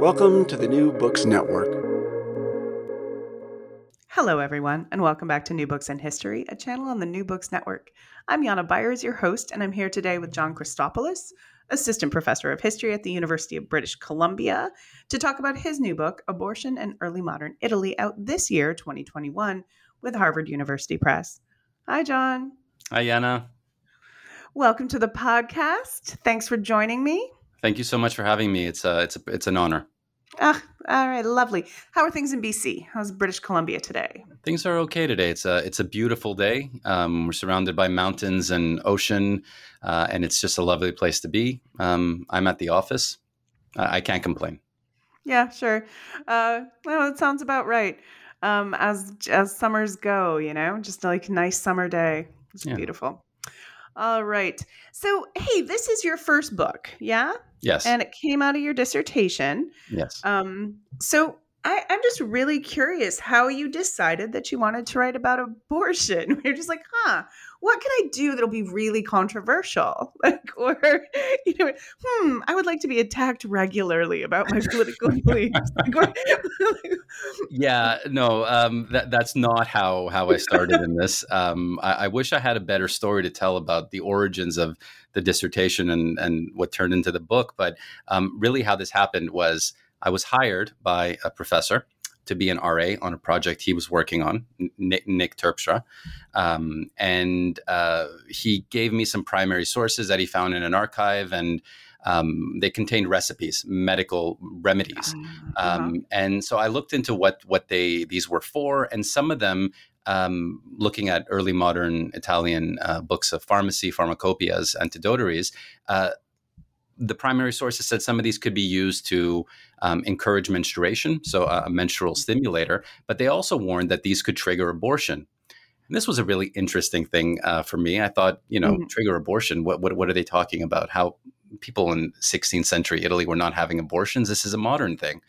Welcome to the New Books Network. Hello, everyone, and welcome back to New Books in History, a channel on the New Books Network. I'm Jana Byars, your host, and I'm here today with John Christopoulos, Assistant Professor of History at the University of British Columbia, to talk about his new book, Abortion and Early Modern Italy, out this year, 2021, with Harvard University Press. Hi, John. Hi, Jana. Welcome to the podcast. Thanks for joining me. Thank you so much for having me. It's uh, it's a, it's an honor. Ah, all right, lovely. How are things in BC? How's British Columbia today? Things are okay today. It's a it's a beautiful day. Um, we're surrounded by mountains and ocean, uh, and it's just a lovely place to be. Um, I'm at the office. I can't complain. Yeah, sure. Uh, well, it sounds about right. Um, as as summers go, you know, just like nice summer day. It's yeah. beautiful. All right. So, hey, this is your first book, yeah? Yes. And it came out of your dissertation. Yes. Um, so I, am just really curious how you decided that you wanted to write about abortion. You're just like, huh, what can I do that'll be really controversial? Like, or, you know, hmm, I would like to be attacked regularly about my political beliefs. yeah, no, um, that, that's not how, how I started in this. Um, I, I wish I had a better story to tell about the origins of the dissertation and, and what turned into the book. But um, really, how this happened was I was hired by a professor to be an RA on a project he was working on, Nick, Nick Terpstra. Um, and uh, he gave me some primary sources that he found in an archive, and um, they contained recipes, medical remedies. Ah, um, uh-huh. And so I looked into what what they these were for, and some of them. Um, looking at early modern Italian uh, books of pharmacy, pharmacopoeias, antidotaries, uh, the primary sources said some of these could be used to um, encourage menstruation, so a, a, menstrual stimulator, but they also warned that these could trigger abortion. And this was a really interesting thing uh, for me. I thought, you know, mm-hmm. trigger abortion. What, what what are they talking about? How people in 16th century Italy were not having abortions? This is a modern thing.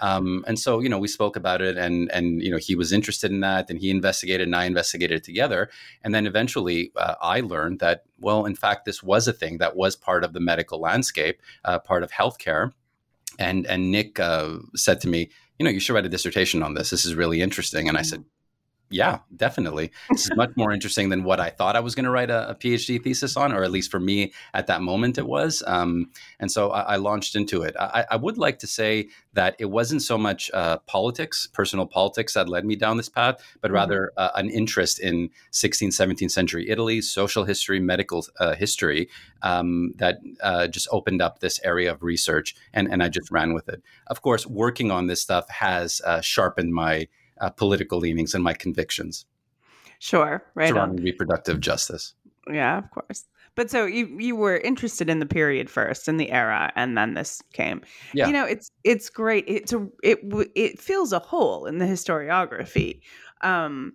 Um, and so, you know, we spoke about it, and and you know, he was interested in that, and he investigated, and I investigated together, and then eventually, uh, I learned that, well, in fact, this was a thing that was part of the medical landscape, uh, part of healthcare, and and Nick uh, said to me, you know, you should write a dissertation on this. This is really interesting, and I said, yeah, definitely. This is much more interesting than what I thought I was going to write a, a, PhD thesis on, or at least for me at that moment it was. Um, and so I, I, launched into it. I, I, would like to say that it wasn't so much uh, politics, personal politics, that led me down this path, but mm-hmm. rather uh, an interest in 16th, 17th century Italy, social history, medical uh, history um, that uh, just opened up this area of research, and, and I just ran with it. Of course, working on this stuff has uh, sharpened my uh, political leanings and my convictions. Sure, right surrounding on. reproductive justice. Yeah, of course. But so you you were interested in the period first, in the era, and then this came. Yeah. You know, it's it's great. It's a it it fills a hole in the historiography. Um,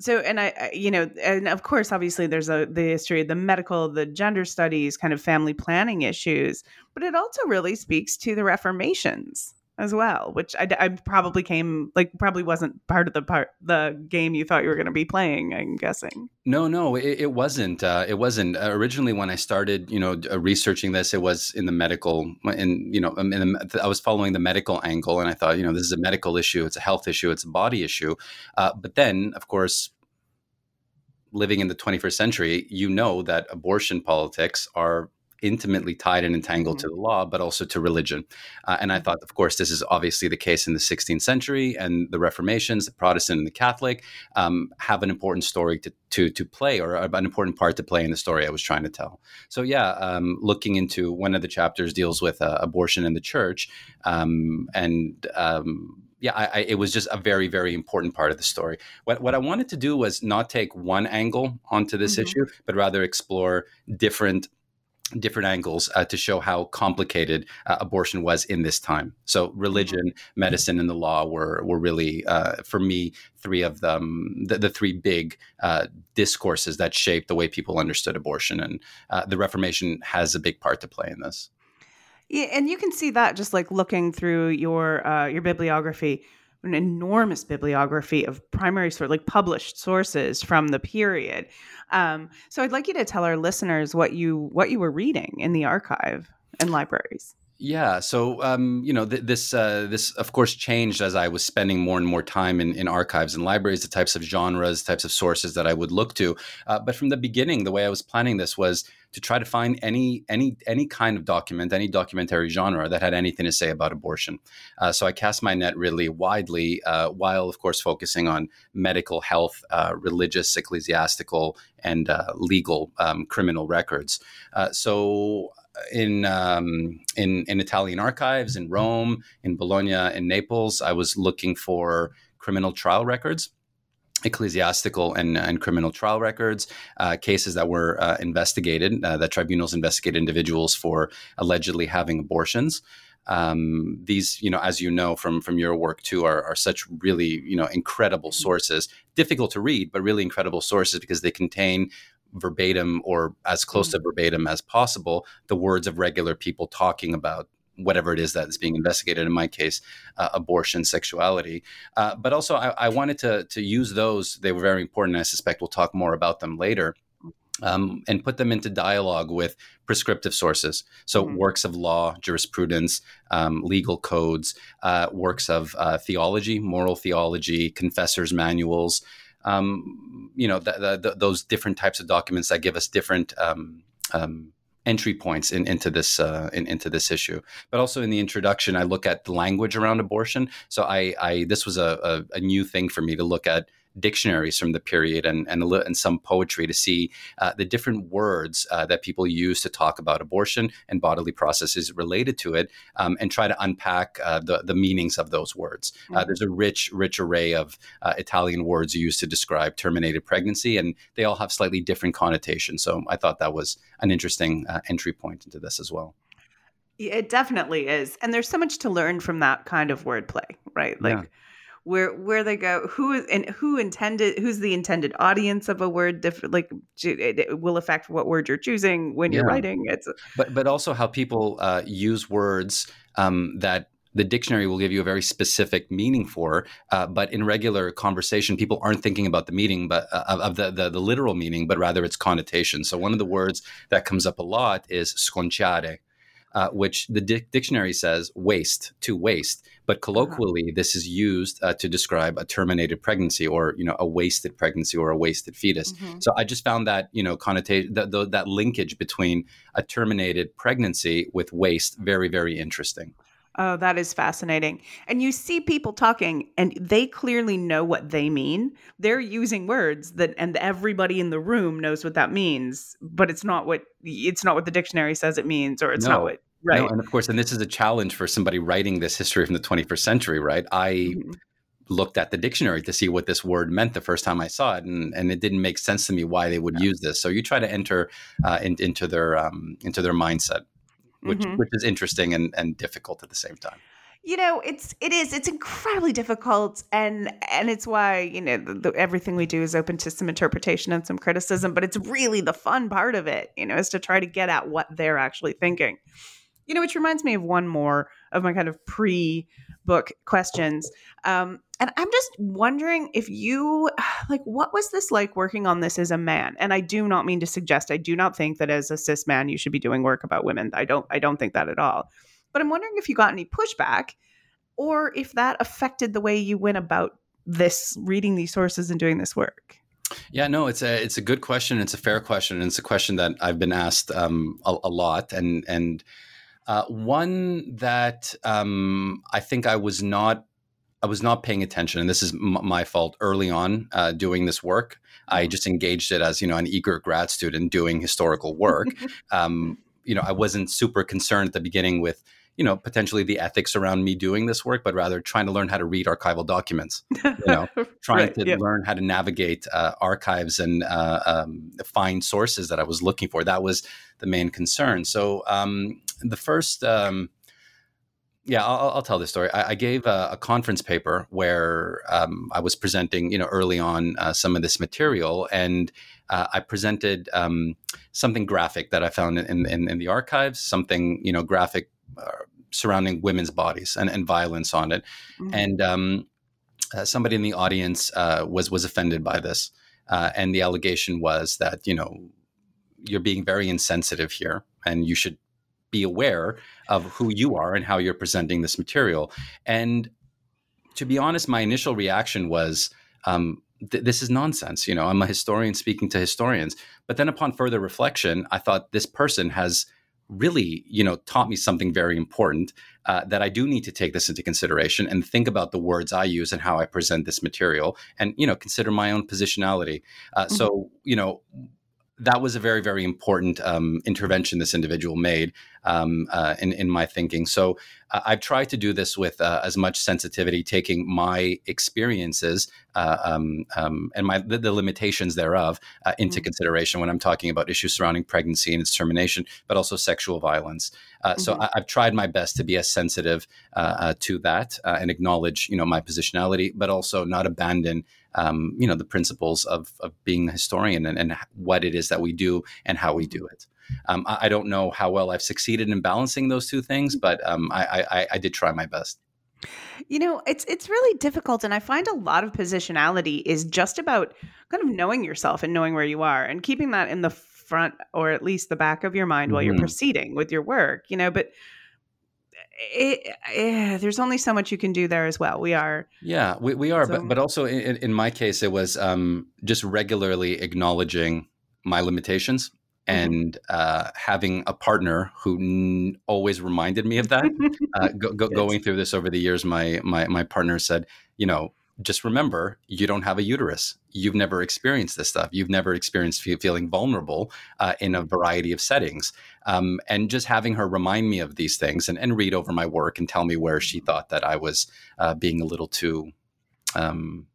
so and I, you know and of course obviously there's a the history of the medical the gender studies kind of family planning issues but it also really speaks to the reformations as well which i, I probably came like probably wasn't part of the part the game you thought you were going to be playing i'm guessing. No no it, it wasn't uh, it wasn't. Uh, originally when i started you know uh, researching this it was in the medical and you know in the, i was following the medical angle and i thought you know this is a medical issue it's a health issue it's a body issue. Uh, but then of course living in the 21st century, you know that abortion politics are intimately tied and entangled mm-hmm. to the law, but also to religion. Uh, and I mm-hmm. thought, of course, this is obviously the case in the 16th century, and the Reformations, the Protestant and the Catholic, um, have an important story to, to to play, or an important part to play in the story I was trying to tell. So, yeah, um, looking into one of the chapters deals with uh, abortion in the church, um, and um, yeah, I, I, it was just a very, very important part of the story. What, what I wanted to do was not take one angle onto this mm-hmm. issue, but rather explore different different angles uh, to show how complicated uh, abortion was in this time. So mm-hmm. religion, medicine, and the law were were really, uh, for me, three of them, the, the three big uh, discourses that shaped the way people understood abortion, and uh, the Reformation has a big part to play in this. Yeah, and you can see that just like looking through your uh, your bibliography, an enormous bibliography of primary source, like published sources from the period. Um, so I'd like you to tell our listeners what you what you were reading in the archive and libraries. Yeah, so um, you know th- this uh, this of course changed as I was spending more and more time in, in archives and libraries, the types of genres, types of sources that I would look to. Uh, but from the beginning, the way I was planning this was to try to find any any any kind of document, any documentary genre that had anything to say about abortion. Uh, so I cast my net really widely, uh, while of course focusing on medical, health, uh, religious, ecclesiastical, and uh, legal um, criminal records. Uh, so in um, in in Italian archives in Rome, in Bologna, in Naples. I was looking for criminal trial records ecclesiastical and, and criminal trial records, uh, cases that were uh, investigated, uh, that tribunals investigate individuals for allegedly having abortions. Um, these, you know, as you know from from your work too, are, are such really, you know, incredible sources. Difficult to read, but really incredible sources because they contain verbatim or as close mm-hmm. to verbatim as possible the words of regular people talking about whatever it is that is being investigated. In my case, uh, abortion, sexuality. Uh, but also, I, I, wanted to to use those. They were very important. I suspect we'll talk more about them later. Um, and put them into dialogue with prescriptive sources. So, mm-hmm. works of law, jurisprudence, um, legal codes, uh, works of uh, theology, moral theology, confessors' manuals, um, you know, the, the, the, those different types of documents that give us different um, um, entry points in, into this uh, in, into this issue. But also in the introduction, I look at the language around abortion. So I, I this was a, a, a new thing for me to look at dictionaries from the period and and, and some poetry to see uh, the different words uh, that people use to talk about abortion and bodily processes related to it, um, and try to unpack uh, the the meanings of those words. Uh, mm-hmm. there's a rich rich array of uh, Italian words used to describe terminated pregnancy, and they all have slightly different connotations. So I thought that was an interesting uh, entry point into this as well. It definitely is, and there's so much to learn from that kind of wordplay, right? Like. Yeah where where they go who is and who intended who's the intended audience of a word different like it, will affect what word you're choosing when you're writing. It's but but also how people uh, use words um, that the dictionary will give you a very specific meaning for, uh, but in regular conversation, people aren't thinking about the meaning, but uh, of the, the, the literal meaning, but rather its connotation. So one of the words that comes up a lot is sconciare, uh, which the di- dictionary says waste to waste, but uh-huh. colloquially uh-huh. this is used uh, to describe a terminated pregnancy or you know a wasted pregnancy or a wasted fetus. Mm-hmm. So I just found that you know connotation that, that linkage between a terminated pregnancy with waste very very interesting. Oh, that is fascinating. And you see people talking and they clearly know what they mean. They're using words that and everybody in the room knows what that means, but it's not what it's not what the dictionary says it means or it's no. not what right. No, and of course, and this is a challenge for somebody writing this history from the 21st century, right? I mm-hmm. looked at the dictionary to see what this word meant the first time I saw it, and, and it didn't make sense to me why they would yeah. use this. So you try to enter uh, in, into their um, into their mindset which mm-hmm. which is interesting and, and difficult at the same time. you know it's it is it's incredibly difficult and and it's why you know the, the, everything we do is open to some interpretation and some criticism but it's really the fun part of it you know is to try to get at what they're actually thinking you know which reminds me of one more of my kind of pre book questions. Um, and i'm just wondering if you like what was this like working on this as a man? And i do not mean to suggest i do not think that as a cis man you should be doing work about women. I don't i don't think that at all. But I'm wondering if you got any pushback or if that affected the way you went about this reading these sources and doing this work. Yeah, no, it's a it's a good question. It's a fair question, and it's a question that I've been asked um, a, a, lot, and and uh, one that um, I think I was not I was not paying attention, and this is m- my fault. Early on, uh, doing this work, I mm-hmm. just engaged it as you know an eager grad student doing historical work. um, you know, I wasn't super concerned at the beginning with you know potentially the ethics around me doing this work but rather trying to learn how to read archival documents you know trying right, to yeah. learn how to navigate uh, archives and uh, um, find sources that i was looking for that was the main concern so um, the first um, yeah, I'll, I'll, tell this story. I, I gave a, a, conference paper where um, I was presenting, you know, early on uh, some of this material, and uh, I presented um, something graphic that I found in, in, in the archives, something you know graphic uh, surrounding women's bodies and, and violence on it. Mm-hmm. And um, uh, somebody in the audience uh, was was offended by this, uh, and the allegation was that you know you're being very insensitive here, and you should be aware of who you are and how you're presenting this material. And to be honest, my initial reaction was. Um, this is nonsense. You know, I'm a historian speaking to historians. But then upon further reflection, I thought this person has really, you know, taught me something very important uh, that I do need to take this into consideration and think about the words I use and how I present this material, and you know, consider my own positionality. Uh, mm-hmm. So, you know, that was a very very important um, intervention this individual made um, uh, in in my thinking. So uh, I've tried to do this with uh, as much sensitivity, taking my experiences uh, um, um, and my the, the, limitations thereof uh, into mm-hmm. consideration when I'm talking about issues surrounding pregnancy and its termination, but also sexual violence. Uh, mm-hmm. So I, have tried my best to be as sensitive to that and acknowledge you know my positionality, but also not abandon um, you know the principles of, of being a historian and, and, what it is that we do and how we do it. Um, I, I, don't know how well I've succeeded in balancing those two things, but um, I, I, I did try my best. You know, it's it's really difficult, and I find a lot of positionality is just about kind of knowing yourself and knowing where you are, and keeping that in the front or at least the back of your mind mm-hmm. while you're mm-hmm. proceeding with your work. You know, but it, it, eh, there's only so much you can do there as well. We are. Yeah, we, we are. So. But, but also in, in my case, it was um, just regularly acknowledging my limitations mm-hmm. and uh, having a partner who n- always reminded me of that. uh, go, go, yes. Going through this over the years, my, my, my partner said, you know, just remember you don't have a uterus. You've never experienced this stuff. You've never experienced feeling vulnerable uh, in a variety of settings. Um, and just having her remind me of these things and, and, read over my work and tell me where she thought that I was uh, being a little too, um,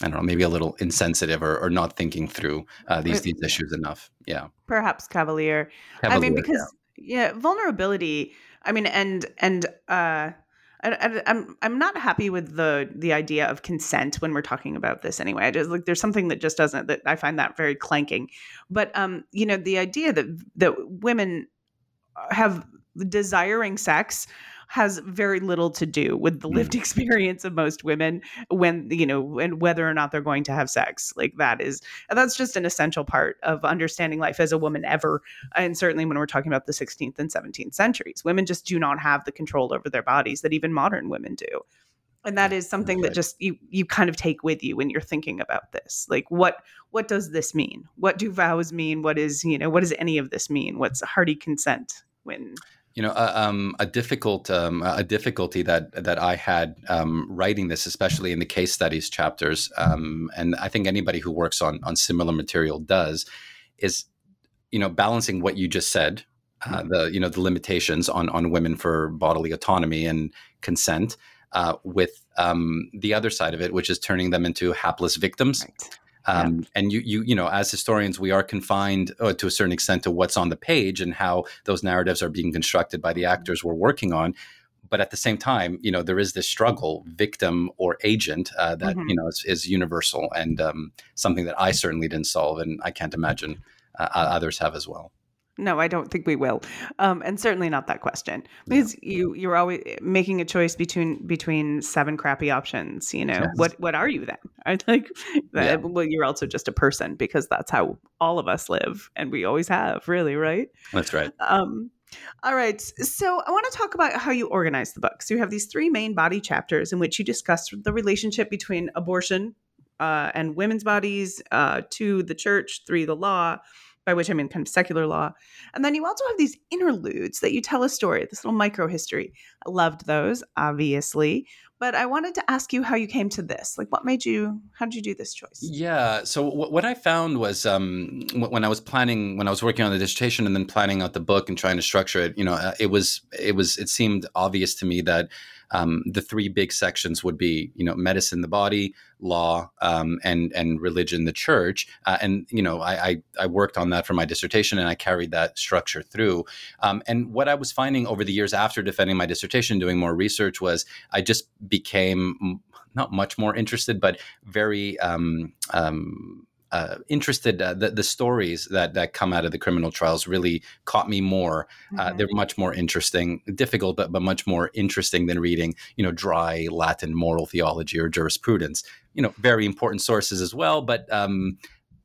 I don't know, maybe a little insensitive or, or not thinking through uh, these, these issues enough. Yeah. Perhaps cavalier. cavalier I mean, because, yeah. yeah, vulnerability. I mean, and, and, uh, I, am I'm, I'm not happy with the the idea of consent when we're talking about this anyway. I just like there's something that just doesn't that I find that very clanking. But um, you know, the idea that that women have desiring sex has very little to do with the lived mm. experience of most women when you know and whether or not they're going to have sex. Like that is that's just an essential part of understanding life as a woman ever and certainly when we're talking about the 16th and 17th centuries. Women just do not have the control over their bodies that even modern women do. And that is something that just you you kind of take with you when you're thinking about this. Like what what does this mean? What do vows mean? What is you know what does any of this mean? What's hearty consent when you know, uh, um, a difficult um, a difficulty that that I had um, writing this, especially in the case studies chapters, um, and I think anybody who works on on similar material does, is you know balancing what you just said, uh, mm-hmm. the you know the limitations on on women for bodily autonomy and consent, uh, with um, the other side of it, which is turning them into hapless victims. Right. Um, yeah. And you, you, you know, as historians, we are confined uh, to a certain extent to what's on the page and how those narratives are being constructed by the actors we're working on. but at the same time, you know, there is this struggle, victim or agent, uh, that Mhm. you know is, is universal and um, something that I certainly didn't solve, and I can't imagine uh, others have as well. No, I don't think we will, um, and certainly not that question because you you're always making a choice between between seven crappy options. You know Yes. what what are you then? I like Yeah. well, you're also just a person because that's how all of us live, and we always have, really, right? That's right. Um, all right. So I want to talk about how you organize the book. So you have these three main body chapters in which you discuss the relationship between abortion uh, and women's bodies, uh, two, the church, three, the law, by which I mean kind of secular law. And then you also have these interludes that you tell a story, this little micro history. I loved those, obviously. But I wanted to ask you how you came to this. Like, what made you, how did you do this choice? Yeah. So w- what I found was um, when I was planning, when I was working on the dissertation and then planning out the book and trying to structure it, you know, uh, it was, it was, it seemed obvious to me that um, the three big sections would be, you know, medicine, the body, law, um, and and religion, the church. Uh, and you know, I, I I worked on that for my dissertation, and I carried that structure through. Um, and what I was finding over the years after defending my dissertation, doing more research, was I just became not much more interested, but very um, um, uh, interested. Uh, the, the stories that that come out of the criminal trials really caught me more. Uh, Mhm. they're much more interesting, difficult, but but much more interesting than reading, you know, dry Latin moral theology or jurisprudence. You know, very important sources as well, but um,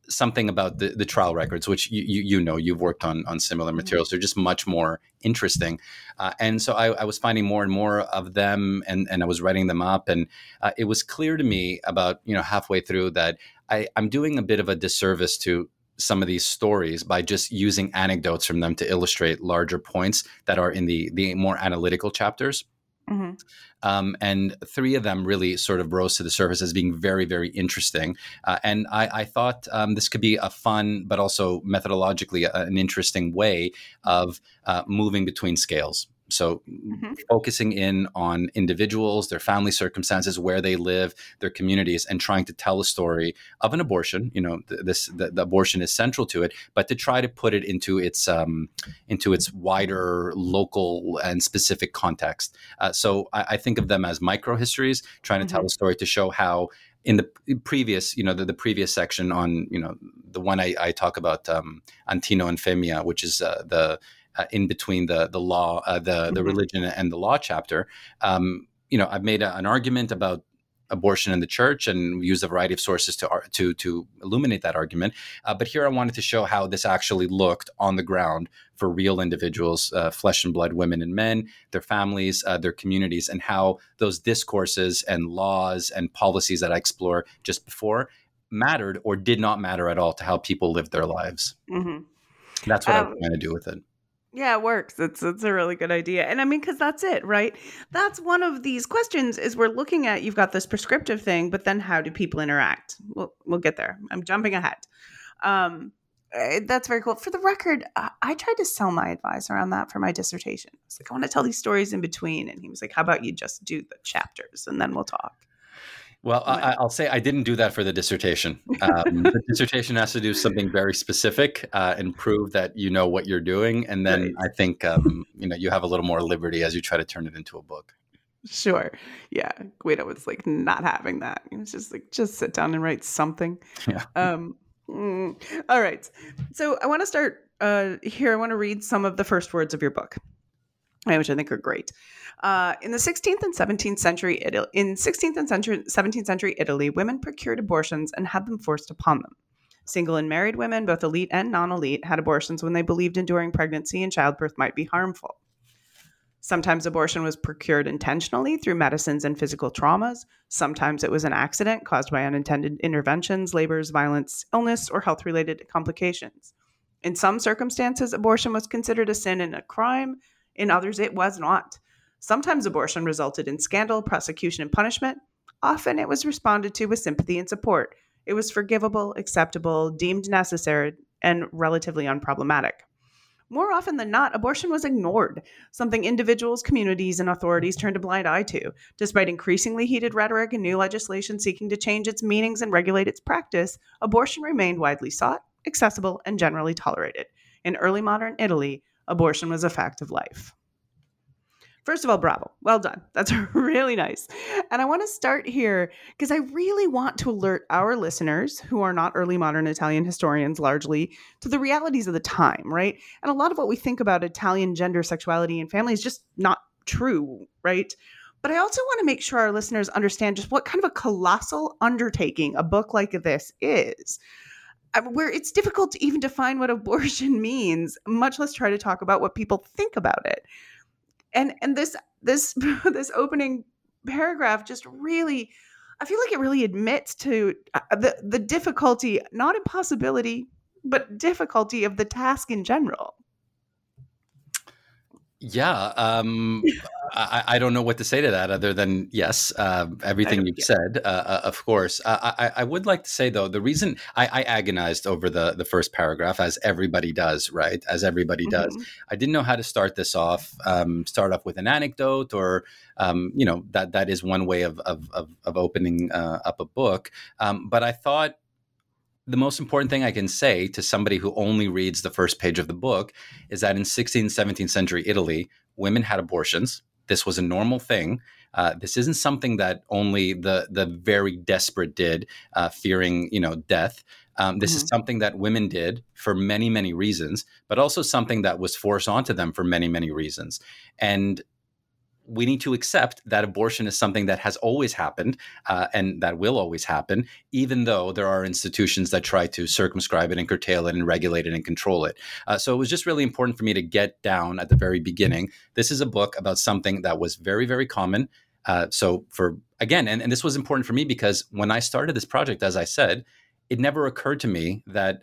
something about the, the trial records, which you, you you know you've worked on on similar materials, they're just much more interesting. Uh, and so I, I was finding more and more of them, and and I was writing them up, and uh, it was clear to me about you know halfway through that I, I'm doing a bit of a disservice to some of these stories by just using anecdotes from them to illustrate larger points that are in the the more analytical chapters. Mhm. Um, and three of them really sort of rose to the surface as being very, very interesting. Uh, and I, I thought um, this could be a fun, but also methodologically a- an interesting way of uh, moving between scales. So, Mhm. focusing in on individuals, their family circumstances, where they live, their communities, and trying to tell a story of an abortion. You know, th- this the, the abortion is central to it, but to try to put it into its um, into its wider local and specific context. Uh, so, I, I think of them as micro histories, trying to tell a story to show how in the previous, you know, the, the previous section on, you know, the one I, I talk about, um, Antino and Femia, which is uh, the uh, in between the the law, uh, the the Mhm. religion and the law chapter. Um, you know, I've made a, an argument about abortion in the church and used a variety of sources to to to illuminate that argument. Uh, but here I wanted to show how this actually looked on the ground for real individuals, uh, flesh and blood women and men, their families, uh, their communities, and how those discourses and laws and policies that I explore just before mattered or did not matter at all to how people lived their lives. Mhm. That's what I Um, was trying to do with it. Yeah, it works. It's it's a really good idea. And I mean cuz that's it, right? That's one of these questions is we're looking at you've got this prescriptive thing, but then how do people interact? We'll we'll get there. I'm jumping ahead. Um eh, that's very cool. For the record, I, I tried to sell my advisor on that for my dissertation. I was like, I want to tell these stories in between. And he was like, How about you just do the chapters and then we'll talk? Well, I, I'll say I didn't do that for the dissertation. Um, the dissertation has to do something very specific uh, and prove that you know what you're doing, and then Right. I think um, you know you have a little more liberty as you try to turn it into a book. Sure. Yeah. Guido was like not having that. He was just like, just sit down and write something. Yeah. Um, mm, all right. So I want to start uh, here. I want to read some of the first words of your book, which I think are great. Uh, in the 16th and 17th century, Italy, in 16th and century, 17th century Italy, women procured abortions and had them forced upon them. Single and married women, both elite and non-elite, had abortions when they believed enduring pregnancy and childbirth might be harmful. Sometimes abortion was procured intentionally through medicines and physical traumas. Sometimes it was an accident caused by unintended interventions, labors, violence, illness, or health related complications. In some circumstances, abortion was considered a sin and a crime. In others, it was not. Sometimes abortion resulted in scandal, prosecution, and punishment. Often it was responded to with sympathy and support. It was forgivable, acceptable, deemed necessary, and relatively unproblematic. More often than not, abortion was ignored, something individuals, communities, and authorities turned a blind eye to. Despite increasingly heated rhetoric and new legislation seeking to change its meanings and regulate its practice, abortion remained widely sought, accessible, and generally tolerated. In early modern Italy, abortion was a fact of life. First of all, bravo. Well done. That's really nice. And I want to start here because I really want to alert our listeners who are not early modern Italian historians largely to the realities of the time, right? And a lot of what we think about Italian gender, sexuality, and family is just not true, right? But I also want to make sure our listeners understand just what kind of a colossal undertaking a book like this is. Where it's difficult to even define what abortion means, much less try to talk about what people think about it. And and this this this opening paragraph just really i feel like it really admits to uh, the the difficulty not impossibility but difficulty of the task in general. Yeah, um, I, I, don't know what to say to that other than yes, uh, everything you've said, uh, uh, of course. I, I, would like to say though, the reason I, agonized over the the first paragraph, as everybody does, right? As everybody does, mm-hmm. I didn't know how to start this off. Um, start off with an anecdote, or um, you know that that is one way of of of, of opening uh, up a book. Um, but I thought the most important thing I can say to somebody who only reads the first page of the book is that in 16th, 17th century Italy, women had abortions. This was a normal thing. Uh, this isn't something that only the the very desperate did, uh, fearing you know death. Um, this mm-hmm. is something that women did for many many reasons, but also something that was forced onto them for many many reasons. And we need to accept that abortion is something that has always happened uh, and that will always happen, even though there are institutions that try to circumscribe it and curtail it and regulate it and control it. Uh, so it was just really important for me to get down at the very beginning. This is a book about something that was very, very common. Uh, so for again, and, and this was important for me because when I started this project, as I said, it never occurred to me that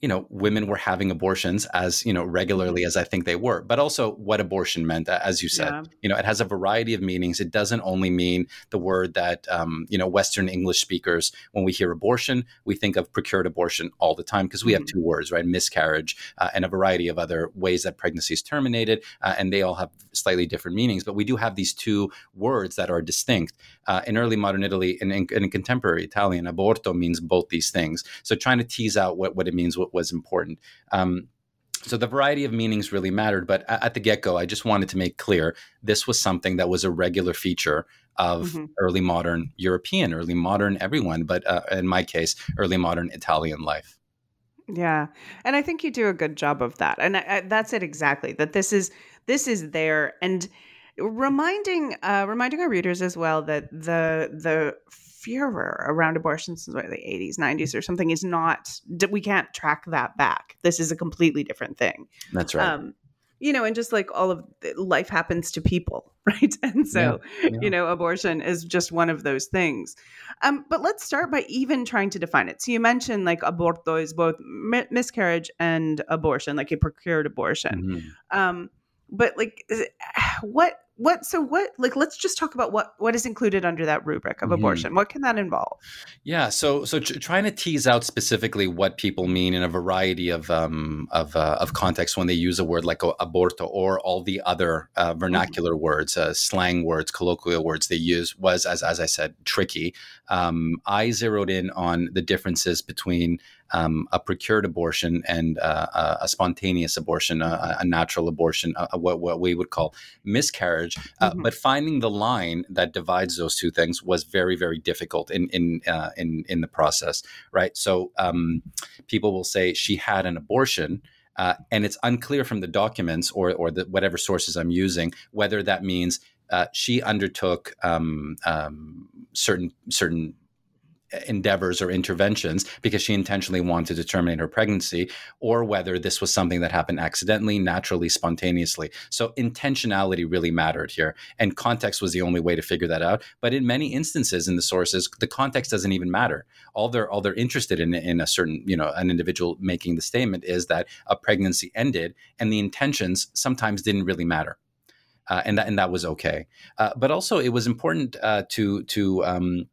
you know women were having abortions as you know regularly mm-hmm. as i think they were but also what abortion meant as you said yeah. you know it has a variety of meanings it doesn't only mean the word that um, you know western english speakers when we hear abortion we think of procured abortion all the time because we mm-hmm. have two words right miscarriage uh, and a variety of other ways that pregnancy is terminated uh, and they all have slightly different meanings but we do have these two words that are distinct uh, in early modern italy and in, in, contemporary italian aborto means both these things so trying to tease out what, what it means what was important. Um, so the variety of meanings really mattered, but at the get go, I just wanted to make clear this was something that was a regular feature of mm-hmm. early modern European, early modern everyone, but uh, in my case, early modern Italian life. Yeah, and I think you do a good job of that, and I, I, that's it exactly. That this is this is there, and reminding uh, reminding our readers as well that the the furor around abortion since the 80s 90s or something is not we can't track that back. This is a completely different thing. That's right. Um, you know and just like all of life happens to people right? And so yeah, yeah. you know abortion is just one of those things. Um, but let's start by even trying to define it. So you mentioned like aborto is both mi- miscarriage and abortion like a procured abortion. Mm-hmm. um, but like what what so what like let's just talk about what what is included under that rubric of mm-hmm. abortion what can that involve yeah so so trying to tease out specifically what people mean in a variety of um of uh, of contexts when they use a word like aborto or all the other uh, mm-hmm. vernacular mm-hmm. words uh, slang words colloquial words they use was as as i said tricky um, i zeroed in on the differences between um, a procured abortion and uh, a spontaneous abortion, a, a natural abortion, a, what, what we would call miscarriage. Uh, mm-hmm. But finding the line that divides those two things was very, very difficult in in uh, in in the process, right? So um, people will say she had an abortion. Uh, and it's unclear from the documents or, or the, whatever sources I'm using whether that means uh, she undertook um, um, certain certain endeavors or interventions because she intentionally wanted to terminate her pregnancy, or whether this was something that happened accidentally, naturally, spontaneously. So intentionality really mattered here, and context was the only way to figure that out. But in many instances in the sources, the context doesn't even matter. All they're all they're interested in in a certain you know an individual making the statement is that a pregnancy ended, and the intentions sometimes didn't really matter. Uh, and that and that was okay, uh, but also it was important uh, to to um,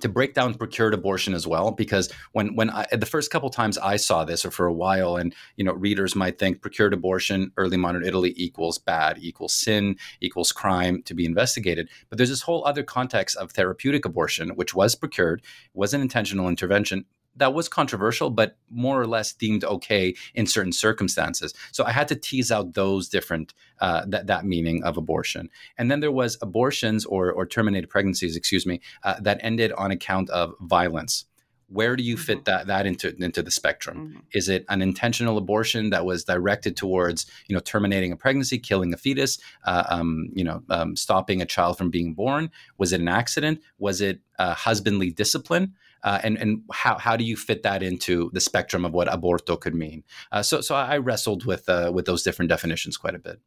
to break down procured abortion as well because when when I, the first couple times I saw this or for a while and you know readers might think procured abortion early modern Italy equals bad equals sin equals crime to be investigated. But there's this whole other context of therapeutic abortion which was procured was an intentional intervention that was controversial, but more or less deemed okay in certain circumstances. So I had to tease out those different uh, that that meaning of abortion. And then there was abortions or or terminated pregnancies, excuse me, uh, that ended on account of violence where do you fit mm-hmm. that that into into the spectrum mm-hmm. is it an intentional abortion that was directed towards you know terminating a pregnancy killing a fetus uh, um, you know um, stopping a child from being born was it an accident was it uh, husbandly discipline uh, and and how how do you fit that into the spectrum of what aborto could mean uh, so so I wrestled with uh, with those different definitions quite a bit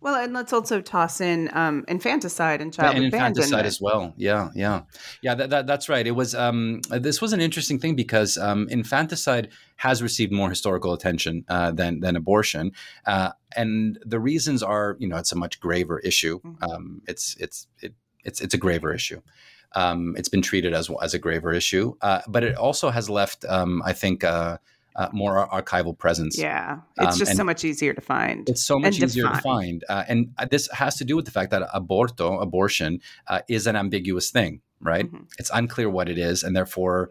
well, and let's also toss in um, infanticide and child and abandonment. infanticide as well. Yeah, yeah, yeah. That, that, that's right. It was. Um, this was an interesting thing because um, infanticide has received more historical attention uh, than than abortion, uh, and the reasons are, you know, it's a much graver issue. Mm-hmm. Um, it's it's it, it's it's a graver issue. Um, it's been treated as as a graver issue, uh, but it also has left, um, I think uh, uh, more archival presence. Yeah, it's um, just so much easier to find. It's so much easier define. to find, uh, and this has to do with the fact that aborto, abortion, uh, is an ambiguous thing, right? Mm-hmm. It's unclear what it is, and therefore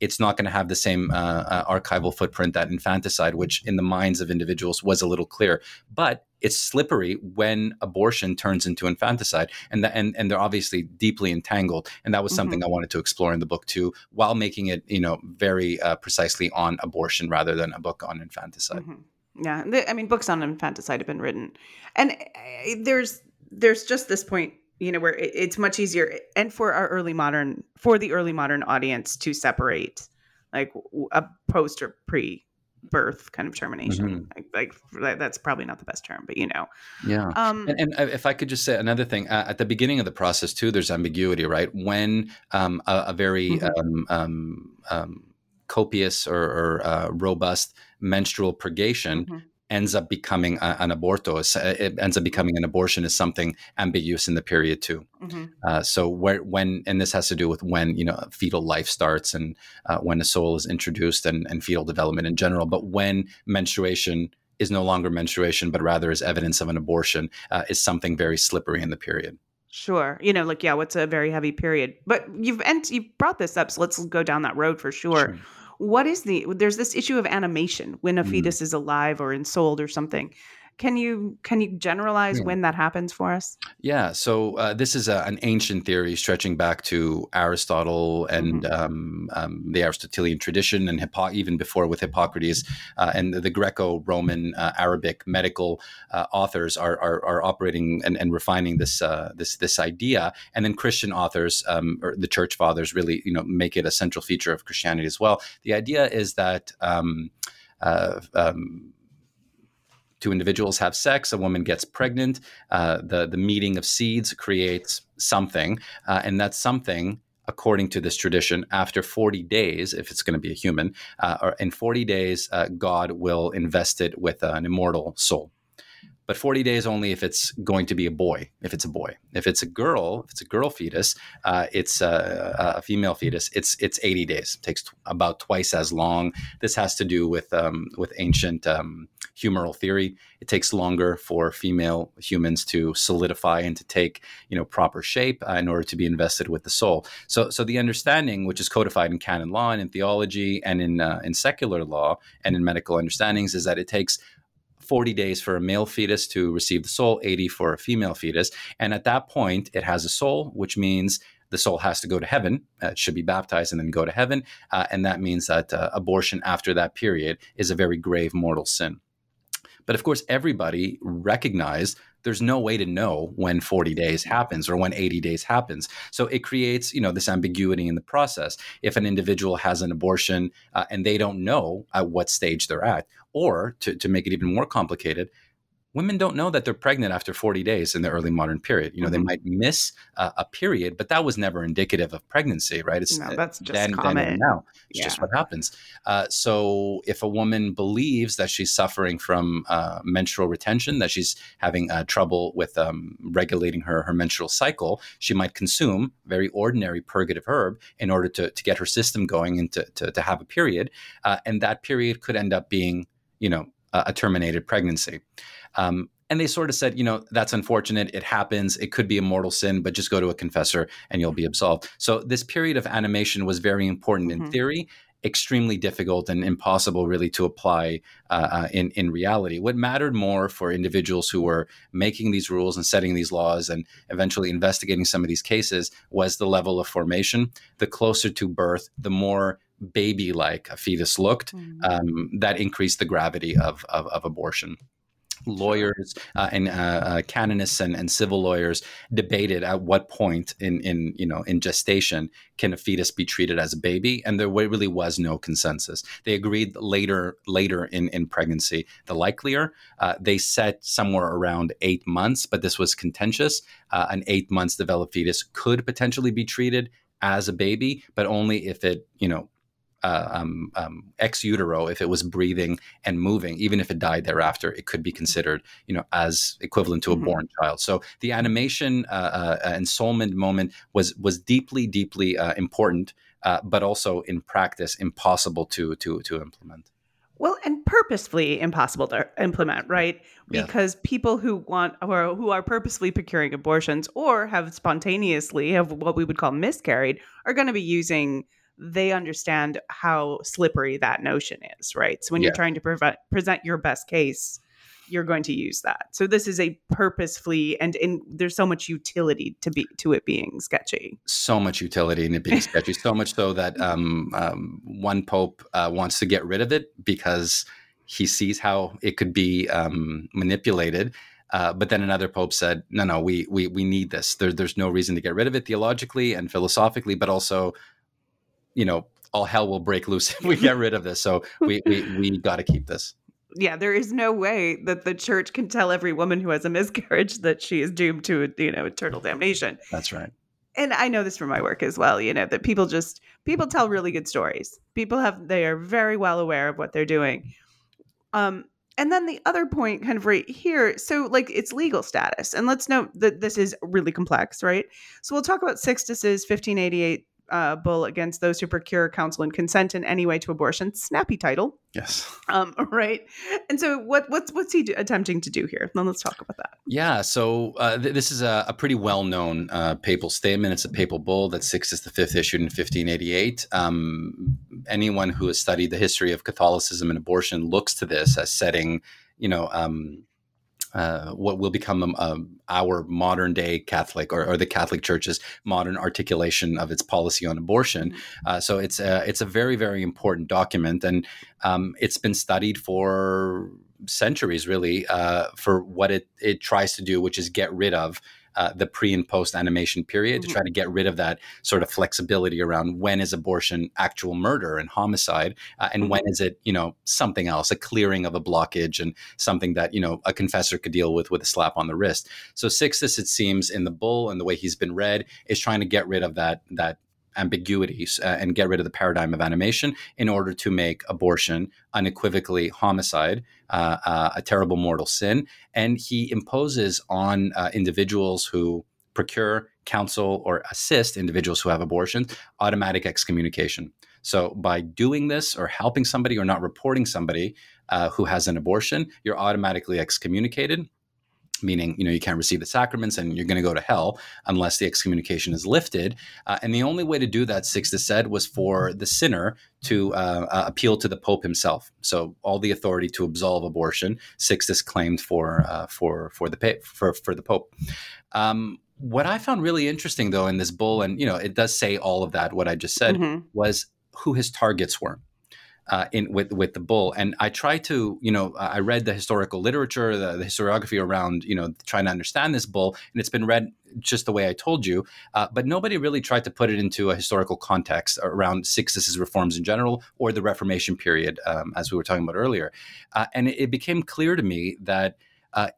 it's not going to have the same uh, uh, archival footprint that infanticide, which in the minds of individuals was a little clear. But it's slippery when abortion turns into infanticide, and the, and and they're obviously deeply entangled. And that was something mm-hmm. I wanted to explore in the book too, while making it you know very uh, precisely on abortion rather than a book on infanticide. Mm-hmm. Yeah, I mean, books on infanticide have been written, and uh, there's there's just this point you know where it's much easier and for our early modern for the early modern audience to separate like a post or pre birth kind of termination. Mm-hmm. like, like, that's probably not the best term but you know. Yeah. Um, and, and, uh, if i could just say another thing uh, at the beginning of the process too there's ambiguity right? When um, a, a, very mm-hmm. um, um, um copious or, or uh, robust menstrual purgation mm-hmm ends up becoming a, an aborto. It ends up becoming an abortion is something ambiguous in the period too. Mm-hmm. Uh, so where, when, and this has to do with when you know fetal life starts and uh, when a soul is introduced and, and fetal development in general. But when menstruation is no longer menstruation, but rather is evidence of an abortion, uh, is something very slippery in the period. Sure. You know, like yeah, what's a very heavy period? But you've and you've brought this up, so let's go down that road for sure. sure what is the there's this issue of animation when a mm. fetus is alive or ensouled or something can you can you generalize yeah. when that happens for us? Yeah, so uh, this is a, an ancient theory stretching back to Aristotle and mm-hmm. um, um, the Aristotelian tradition, and Hippo- even before with Hippocrates uh, and the, the Greco-Roman uh, Arabic medical uh, authors are, are, are operating and, and, refining this uh, this this idea, and then Christian authors um, or the Church Fathers really you know make it a central feature of Christianity as well. The idea is that. Um, uh, um, two individuals have sex, a woman gets pregnant, uh, the the meeting of seeds creates something, uh, and that's something. According to this tradition, after 40 days, if it's going to be a human, uh, or in 40 days, uh, God will invest it with an immortal soul but 40 days only if it's going to be a boy if it's a boy. If it's a girl if it's a girl fetus uh, it's a, a, female fetus it's it's 80 days. It takes t- about twice as long. This has to do with um, with ancient um, humoral theory. It takes longer for female humans to solidify and to take you know proper shape uh, in order to be invested with the soul. So so the understanding which is codified in canon law and in theology and in uh, in secular law and in medical understandings is that it takes 40 days for a male fetus to receive the soul, 80 for a female fetus. And at that point, it has a soul, which means the soul has to go to heaven. Uh, it should be baptized and then go to heaven. Uh, and that means that uh, abortion after that period is a very grave mortal sin. But of course, everybody recognized there's no way to know when 40 days happens or when 80 days happens. So it creates, you know, this ambiguity in the process. If an individual has an abortion uh, and they don't know at what stage they're at, or to, to make it even more complicated, women don't know that they're pregnant after 40 days in the early modern period. You know, mm-hmm. they might miss uh, a period, but that was never indicative of pregnancy, right? It's no, that's just then, common. then now. It's yeah. just what happens. Uh, so if a woman believes that she's suffering from uh, menstrual retention, that she's having uh, trouble with um, regulating her, her menstrual cycle, she might consume very ordinary purgative herb in order to, to get her system going and to, to, to have a period. Uh, and that period could end up being, you know, a terminated pregnancy. Um, and they sort of said, you know, that's unfortunate. It happens. It could be a mortal sin, but just go to a confessor and you'll be absolved. So this period of animation was very important mm-hmm. in theory. extremely difficult and impossible, really, to apply uh, uh, in in reality. What mattered more for individuals who were making these rules and setting these laws and eventually investigating some of these cases was the level of formation. The closer to birth, the more baby like a fetus looked, mm-hmm. um, that increased the gravity of, of, of abortion lawyers uh, and uh, uh, canonists and, and, civil lawyers debated at what point in, in you know in gestation can a fetus be treated as a baby, and there really was no consensus. They agreed later later in, in pregnancy, the likelier. Uh, they set somewhere around eight months, but this was contentious. Uh, an eight months developed fetus could potentially be treated as a baby, but only if it you know uh, um, um, ex utero, if it was breathing and moving, even if it died thereafter, it could be considered, you know, as equivalent to a mm-hmm. born child. So the animation uh, uh, ensoulment moment was was deeply, deeply uh, important, uh, but also in practice impossible to to to implement. Well, and purposefully impossible to implement, right? Because yeah. people who want or who are purposefully procuring abortions or have spontaneously have what we would call miscarried are going to be using they understand how slippery that notion is, right? So when yeah. you're trying to prevent, present your best case, you're going to use that. So this is a purposefully and in there's so much utility to be to it being sketchy. So much utility in it being sketchy. so much so that um, um, one pope uh, wants to get rid of it because he sees how it could be um, manipulated. Uh, but then another pope said, "No, no, we we we need this. There, there's no reason to get rid of it theologically and philosophically, but also you know, all hell will break loose if we get rid of this. So we we we got to keep this. Yeah, there is no way that the church can tell every woman who has a miscarriage that she is doomed to, you know, eternal damnation. That's right. And I know this from my work as well, you know, that people just people tell really good stories. People have they are very well aware of what they're doing. Um and then the other point kind of right here so like it's legal status and let's note that this is really complex right so we'll talk about sixtus's 1588 uh, bull against those who procure counsel and consent in any way to abortion. Snappy title. Yes. Um, right. And so, what what's what's he do, attempting to do here? Then let's talk about that. Yeah. So uh, th- this is a, a pretty well known uh, papal statement. It's a papal bull that Sixtus the Fifth issued in 1588. Um, anyone who has studied the history of Catholicism and abortion looks to this as setting, you know. Um, uh, what will become um, um, our modern day Catholic or, or, the Catholic Church's modern articulation of its policy on abortion. Mm-hmm. Uh, so it's a, it's a very very important document, and um, it's been studied for centuries, really, uh, for what it it tries to do, which is get rid of uh, the pre and post animation period mm-hmm. to try to get rid of that sort of flexibility around when is abortion actual murder and homicide uh, and mm-hmm. when is it you know something else a clearing of a blockage and something that you know a confessor could deal with with a slap on the wrist so sixtus it seems in the bull and the way he's been read is trying to get rid of that that ambiguities uh, and get rid of the paradigm of animation in order to make abortion unequivocally homicide, uh, uh, a terrible mortal sin. And he imposes on uh, individuals who procure, counsel, or assist individuals who have abortions automatic excommunication. So by doing this or helping somebody or not reporting somebody uh, who has an abortion, you're automatically excommunicated meaning you know you can't receive the sacraments and you're going to go to hell unless the excommunication is lifted. Uh, and the only way to do that sixtus said was for the sinner to uh, uh, appeal to the pope himself. So all the authority to absolve abortion sixtus claimed for uh, for for the pa- for for the pope. Um, what i found really interesting though in this bull and you know it does say all of that what i just said mm-hmm. was who his targets were uh, in with with the bull. And I try to, you know, I read the historical literature, the, the, historiography around, you know, trying to understand this bull, and it's been read just the way I told you. Uh, but nobody really tried to put it into a historical context around Sixtus's reforms in general or the Reformation period, um, as we were talking about earlier. Uh, and it, it, became clear to me that uh,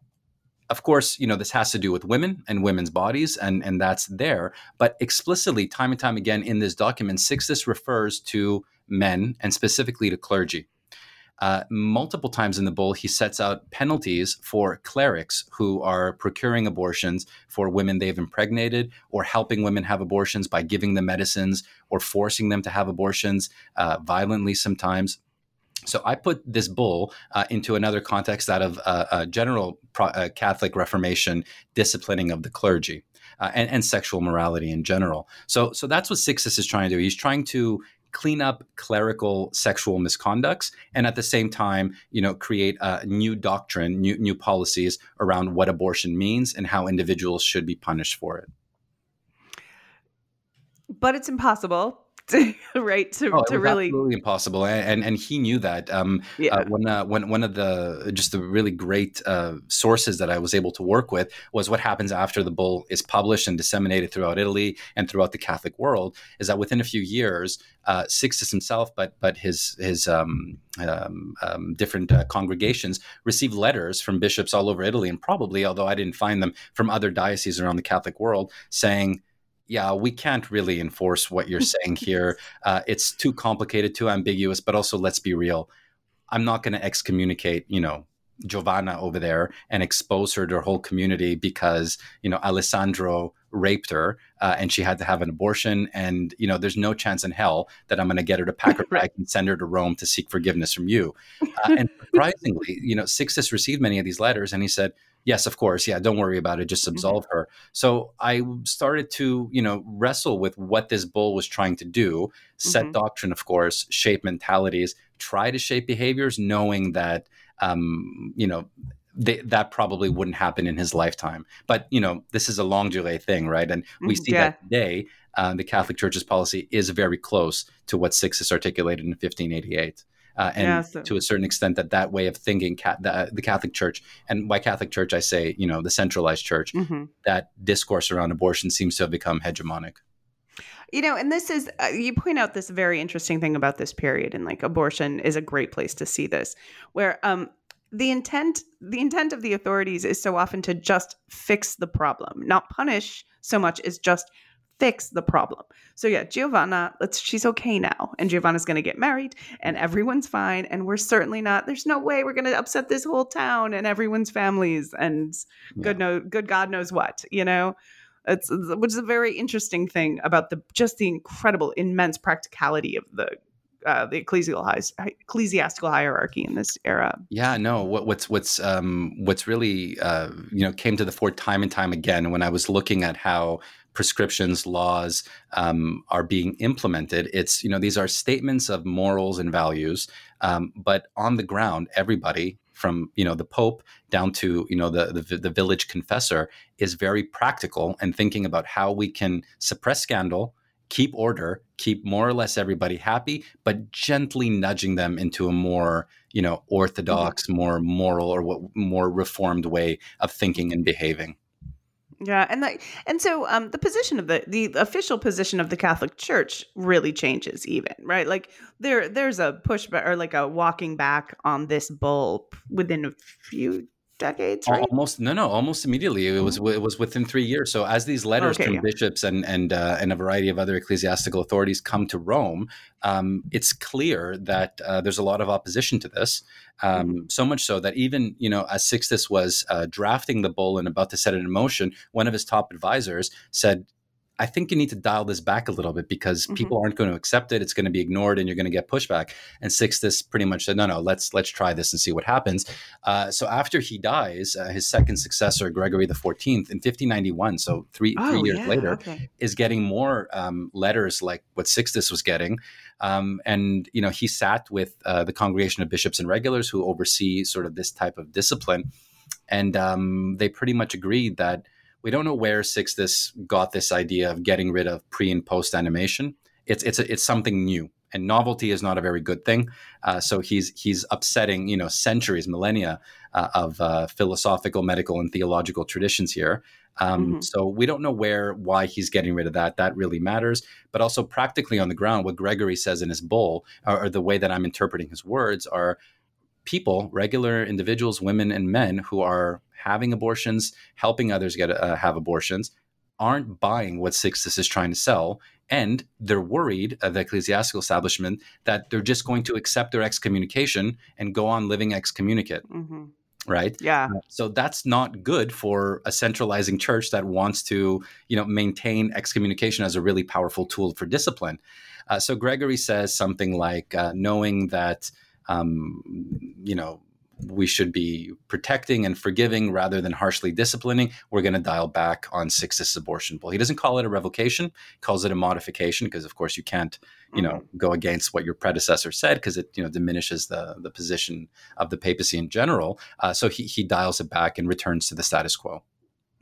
of course, you know, this has to do with women and women's bodies, and, and that's there. But explicitly, time and time again in this document, Sixtus refers to men and specifically to clergy. Uh, multiple times in the bull, he sets out penalties for clerics who are procuring abortions for women they've impregnated or helping women have abortions by giving them medicines or forcing them to have abortions uh, violently sometimes. So I put this bull uh, into another context, that of uh, general pro- uh, Catholic Reformation disciplining of the clergy. Uh, and, and, sexual morality in general. So, so that's what Sixtus is trying to do. He's trying to clean up clerical sexual misconducts and at the same time you know create a new doctrine new new policies around what abortion means and how individuals should be punished for it. But it's impossible to, right to, oh, to really absolutely impossible and, and, and he knew that um uh, yeah. uh, when uh, when one of the just the really great uh, sources that I was able to work with was what happens after the bull is published and disseminated throughout Italy and throughout the Catholic world is that within a few years uh, Sixtus himself but but his his um, um, um, different uh, congregations received letters from bishops all over Italy and probably although I didn't find them from other dioceses around the Catholic world saying yeah, we can't really enforce what you're saying here. Uh, it's too complicated, too ambiguous. But also, let's be real. I'm not going to excommunicate, you know, Giovanna over there and expose her to her whole community because you know Alessandro raped her uh, and she had to have an abortion. And you know, there's no chance in hell that I'm going to get her to pack her bag and send her to Rome to seek forgiveness from you. Uh, and surprisingly, you know, Sixtus received many of these letters, and he said yes of course yeah don't worry about it just mm-hmm. absolve mm-hmm. her so i started to you know wrestle with what this bull was trying to do set mm-hmm. doctrine of course shape mentalities try to shape behaviors knowing that um, you know they, that probably wouldn't happen in his lifetime but you know this is a long delay thing right and we mm-hmm. see yeah. that today uh, the catholic church's policy is very close to what sixtus articulated in 1588 uh, and yeah, so. to a certain extent that that way of thinking the, the, catholic church and by catholic church i say you know the centralized church mm-hmm. that discourse around abortion seems to have become hegemonic you know and this is uh, you point out this very interesting thing about this period and like abortion is a great place to see this where um the intent the intent of the authorities is so often to just fix the problem not punish so much as just fix the problem. So yeah, Giovanna, let's she's okay now. And Giovanna's going to get married and everyone's fine and we're certainly not there's no way we're going to upset this whole town and everyone's families and yeah. good no good god knows what, you know. It's which is a very interesting thing about the just the incredible immense practicality of the uh, the ecclesiastical, ecclesiastical hierarchy in this era. Yeah, no. What, what's what's um, what's really uh, you know came to the fore time and time again when I was looking at how prescriptions, laws um, are being implemented. It's you know these are statements of morals and values, um, but on the ground, everybody from you know the Pope down to you know the, the, the village confessor is very practical and thinking about how we can suppress scandal, keep order, keep more or less everybody happy, but gently nudging them into a more you know orthodox, mm-hmm. more moral or what more reformed way of thinking and behaving. Yeah, and like and so um the position of the the official position of the Catholic Church really changes even, right? Like there there's a pushback or like a walking back on this bull within a few decades, right? Almost no, no, almost immediately. It was it was within three years. So as these letters okay, from yeah. bishops and and uh, and a variety of other ecclesiastical authorities come to Rome, um, it's clear that uh, there's a lot of opposition to this. Um, mm-hmm. So much so that even you know, as Sixtus was uh, drafting the bull and about to set it in motion, one of his top advisors said, I think you need to dial this back a little bit because mm-hmm. people aren't going to accept it. It's going to be ignored, and you're going to get pushback. And Sixtus pretty much said, "No, no, let's let's try this and see what happens." Uh, so after he dies, uh, his second successor, Gregory the Fourteenth, in 1591, so three oh, three years yeah, later, okay. is getting more um, letters like what Sixtus was getting. Um, and you know, he sat with uh, the congregation of bishops and regulars who oversee sort of this type of discipline, and um, they pretty much agreed that we don't know where Sixtus got this idea of getting rid of pre and post animation. It's it's a, it's something new, and novelty is not a very good thing. Uh, so he's he's upsetting you know centuries, millennia uh, of uh, philosophical, medical, and theological traditions here. Um, mm-hmm. So we don't know where why he's getting rid of that. That really matters. But also practically on the ground, what Gregory says in his bull, or, or the way that I'm interpreting his words, are people, regular individuals, women and men who are having abortions, helping others get uh, have abortions, aren't buying what Sixtus is trying to sell, and they're worried of the ecclesiastical establishment that they're just going to accept their excommunication and go on living excommunicate. Mm-hmm. Right. Yeah. Uh, so that's not good for a centralizing church that wants to, you know, maintain excommunication as a really powerful tool for discipline. Uh, so Gregory says something like, uh, knowing that um, you know, we should be protecting and forgiving rather than harshly disciplining. We're going to dial back on six abortion bill. He doesn't call it a revocation; he calls it a modification because, of course, you can't, you know, mm-hmm. go against what your predecessor said because it, you know, diminishes the the position of the papacy in general. Uh, so he he dials it back and returns to the status quo.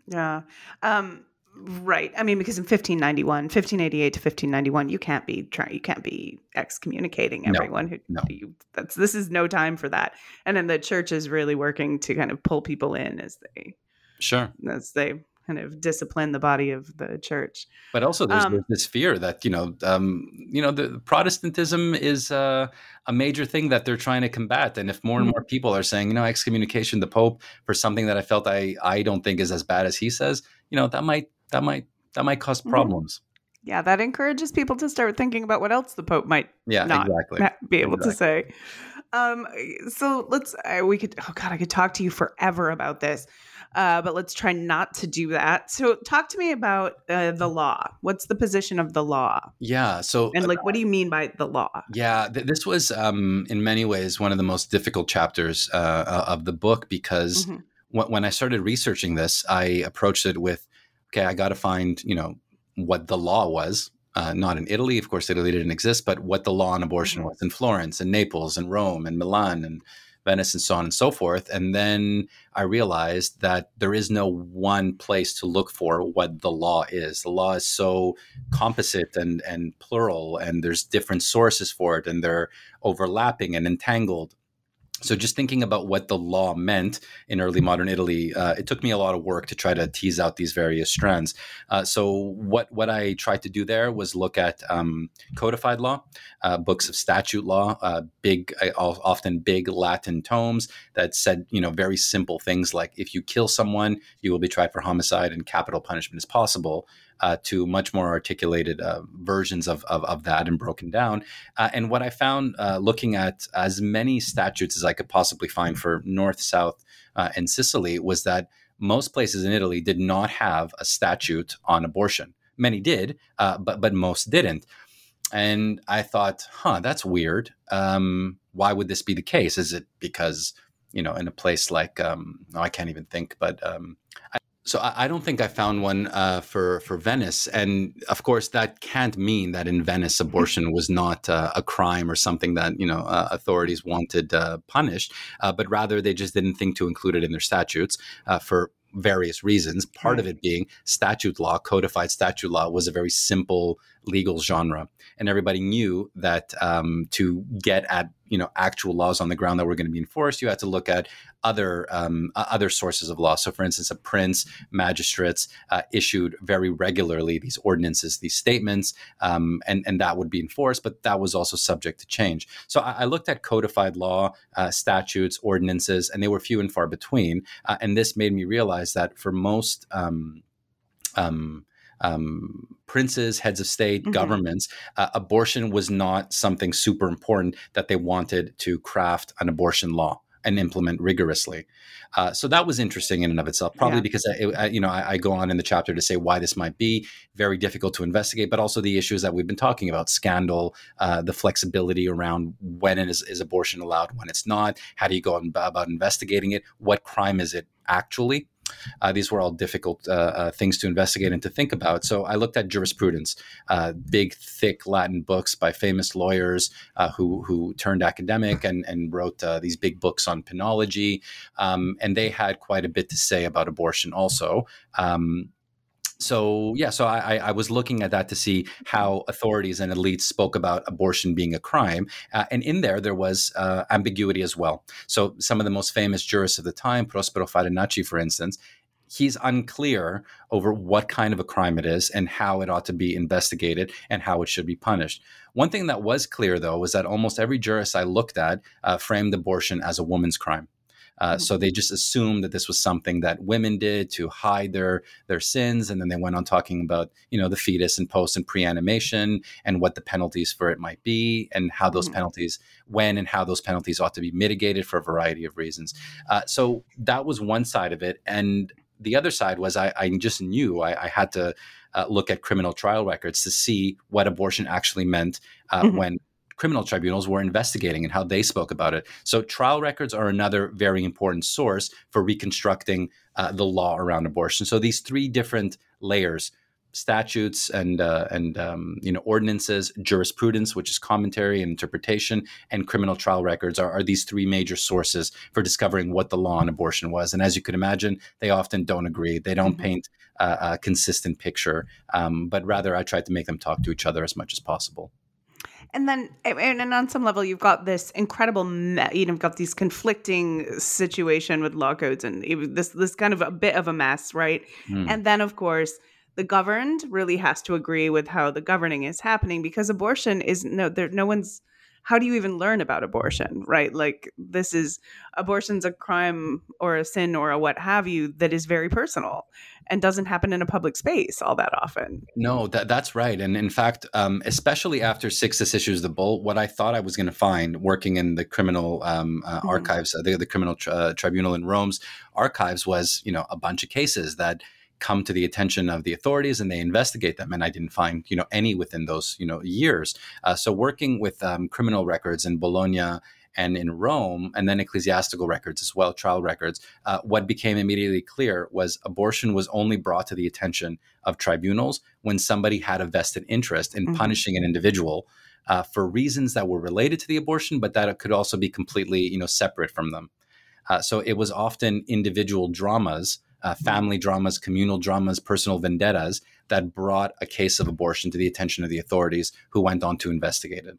Yeah. Um, Right. I mean, because in 1591, 1588 to 1591, you can't be trying, you can't be excommunicating everyone no, who, no. You, that's, this is no time for that. And then the church is really working to kind of pull people in as they, sure, as they kind of discipline the body of the church. But also, there's, um, this fear that you know, um, you know, the Protestantism is uh, a major thing that they're trying to combat. And if more and mm-hmm. more people are saying, you know, excommunication the Pope for something that I felt I I don't think is as bad as he says, you know, that might that might that might cause mm-hmm. problems. Yeah, that encourages people to start thinking about what else the Pope might yeah, not exactly. be able exactly. to say. Um, so let's uh, we could oh god, I could talk to you forever about this, uh, but let's try not to do that. So talk to me about uh, the law. What's the position of the law? Yeah. So and like, what do you mean by the law? Yeah, th- this was um, in many ways one of the most difficult chapters uh, of the book because. Mm-hmm. When I started researching this, I approached it with okay, I got to find, you know, what the law was. Uh, not in Italy, of course, Italy didn't exist, but what the law on abortion mm-hmm. was in Florence and Naples and Rome and Milan and Venice and so on and so forth. And then I realized that there is no one place to look for what the law is. The law is so composite and, and plural, and there's different sources for it, and they're overlapping and entangled so just thinking about what the law meant in early modern Italy, uh, it took me a lot of work to try to tease out these various strands. Uh, so what what I tried to do there was look at um, codified law, uh, books of statute law, uh, big, uh, often big Latin tomes that said you know very simple things like if you kill someone, you will be tried for homicide and capital punishment is possible uh, to much more articulated uh, versions of, of, of, that and broken down. Uh, and what I found uh, looking at as many statutes as I could possibly find for North, South, uh, and Sicily was that most places in Italy did not have a statute on abortion. Many did, but but most didn't. And I thought, huh, that's weird. Um, why would this be the case? Is it because you know, in a place like um, oh, I can't even think, but um, so I, I don't think I found one uh, for for Venice, and of course that can't mean that in Venice mm-hmm. abortion was not uh, a crime or something that you know uh, authorities wanted uh, punished, uh, but rather they just didn't think to include it in their statutes uh, for various reasons. Part of it being statute law, codified statute law, was a very simple legal genre, and everybody knew that um, to get at you know actual laws on the ground that were going to be enforced, you had to look at other um, other sources of law. So, for instance, a prince, magistrates uh, issued very regularly these ordinances, these statements, um, and and that would be enforced. But that was also subject to change. So, I, I looked at codified law, uh, statutes, ordinances, and they were few and far between. Uh, and this made me realize that for most um, um, princes, heads of state, mm-hmm. governments, uh, abortion was not something super important that they wanted to craft an abortion law and implement rigorously. Uh, so that was interesting in and of itself, probably yeah. because I, I, you know I, I, go on in the chapter to say why this might be very difficult to investigate, but also the issues that we've been talking about: scandal, uh, the flexibility around when is, is abortion allowed, when it's not. How do you go about investigating it? What crime is it actually? Uh, these were all difficult uh, uh, things to investigate and to think about. So I looked at jurisprudence, uh, big, thick Latin books by famous lawyers uh, who who turned academic and and wrote these big books on penology, um, and they had quite a bit to say about abortion also. Um, so yeah, so I, I, was looking at that to see how authorities and elites spoke about abortion being a crime, uh, and in there there was uh, ambiguity as well. So some of the most famous jurists of the time, Prospero Farinacci, for instance, he's unclear over what kind of a crime it is and how it ought to be investigated and how it should be punished. One thing that was clear, though, was that almost every jurist I looked at uh, framed abortion as a woman's crime. Uh, mm-hmm. so they just assumed that this was something that women did to hide their their sins, and then they went on talking about you know the fetus and post and pre-animation and what the penalties for it might be, and how those mm-hmm. penalties, when and how those penalties ought to be mitigated for a variety of reasons. Uh, so that was one side of it, and the other side was I, I just knew I, I had to uh, look at criminal trial records to see what abortion actually meant uh, mm-hmm. when criminal tribunals were investigating and how they spoke about it. So, trial records are another very important source for reconstructing uh, the law around abortion. So, these three different layers statutes and uh, and um, you know ordinances, jurisprudence, which is commentary and interpretation, and criminal trial records are, are, these three major sources for discovering what the law on abortion was. And as you could imagine, they often don't agree. They don't mm-hmm. paint a, a, consistent picture, um, but rather I try to make them talk to each other as much as possible. And then, and on some level, you've got this incredible, you know, you've got these conflicting situation with law codes and this this kind of a bit of a mess, right? Mm. And then, of course, the governed really has to agree with how the governing is happening because abortion is no there no one's how do you even learn about abortion right? Like this is abortion's a crime or a sin or a what have you that is very personal and doesn't happen in a public space all that often. No that, that's right. And in fact um, especially after sixtus issues the bull what i thought i was going to find working in the criminal um, uh, mm-hmm. archives uh, the, the criminal tri- uh, tribunal in rome's archives was you know a bunch of cases that come to the attention of the authorities and they investigate them. And I didn't find, you know, any within those, you know, years. Uh, so working with um, criminal records in Bologna and in Rome, and then ecclesiastical records as well, trial records, uh, what became immediately clear was abortion was only brought to the attention of tribunals when somebody had a vested interest in mm-hmm. punishing an individual uh, for reasons that were related to the abortion, but that could also be completely, you know, separate from them. Uh, so it was often individual dramas uh, family dramas, communal dramas, personal vendettas that brought a case of abortion to the attention of the authorities who went on to investigate it.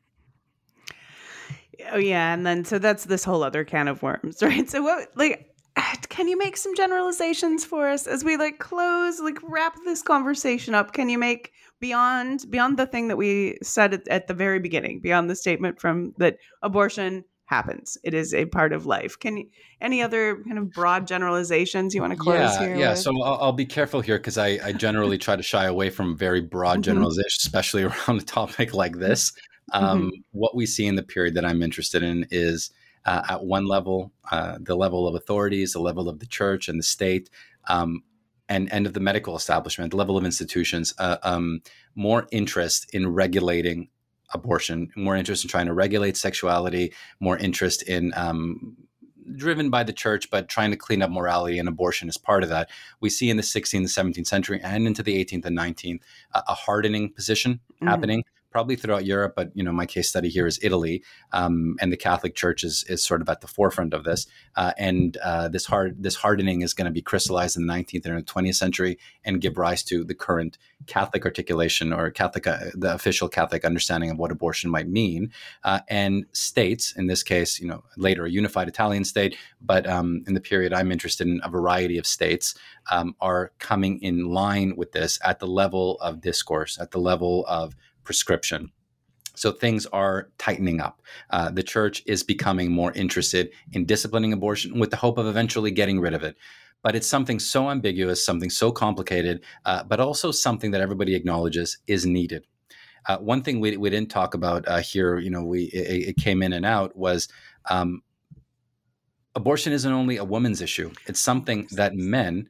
Oh yeah, and then so that's this whole other can of worms, right? So what like can you make some generalizations for us as we like close like wrap this conversation up can you make beyond beyond the thing that we said at, at the very beginning beyond the statement from that abortion happens. It is a part of life. Can you, any other kind of broad generalizations you want to close yeah, here? Yeah, with? so I'll, I'll, be careful here because I, I, generally try to shy away from very broad mm-hmm. generalizations, especially around a topic like this. Um, mm-hmm. What we see in the period that I'm interested in is uh, at one level, uh, the level of authorities, the level of the church and the state, um, and, and of the medical establishment, the level of institutions, uh, um, more interest in regulating abortion, more interest in trying to regulate sexuality, more interest in um, driven by the church, but trying to clean up morality and abortion is part of that. We see in the 16th and 17th century and into the 18th and 19th uh, a hardening position mm-hmm. happening probably throughout Europe, but you know my case study here is Italy, um, and the Catholic Church is, is sort of at the forefront of this. Uh, and uh, this hard this hardening is going to be crystallized in the 19th and 20th century and give rise to the current Catholic articulation or Catholic uh, the official Catholic understanding of what abortion might mean. Uh, and states, in this case, you know later a unified Italian state, but um, in the period I'm interested in, a variety of states um, are coming in line with this at the level of discourse, at the level of prescription. So things are tightening up. Uh, the church is becoming more interested in disciplining abortion with the hope of eventually getting rid of it. But it's something so ambiguous, something so complicated, uh, but also something that everybody acknowledges is needed. Uh, one thing we, we didn't talk about uh, here, you know, we it, it, came in and out was um, abortion isn't only a woman's issue; it's something that men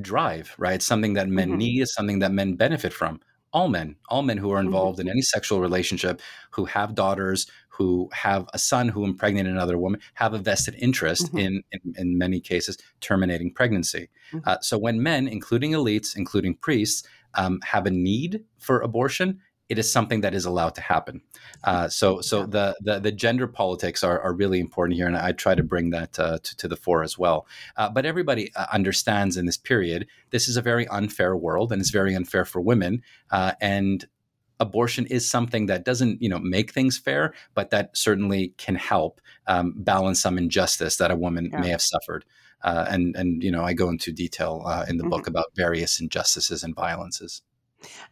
drive, right? It's something that men mm-hmm. need, it's something that men benefit from all men, all men who are mm-hmm. involved mm-hmm. in any sexual relationship, who have daughters, who have a son who impregnate another woman, have a vested interest mm-hmm. in, in, in, many cases, terminating pregnancy. Mm-hmm. Uh, so when men, including elites, including priests, um, have a need for abortion, it is something that is allowed to happen. Uh, so, so the, the, the gender politics are, are really important here, and I try to bring that uh, to, to, the fore as well. Uh, but everybody uh, understands in this period this is a very unfair world, and it's very unfair for women. Uh, and abortion is something that doesn't, you know, make things fair, but that certainly can help um, balance some injustice that a woman yeah. may have suffered. Uh, and and you know, I go into detail in the mm-hmm. book about various injustices and violences.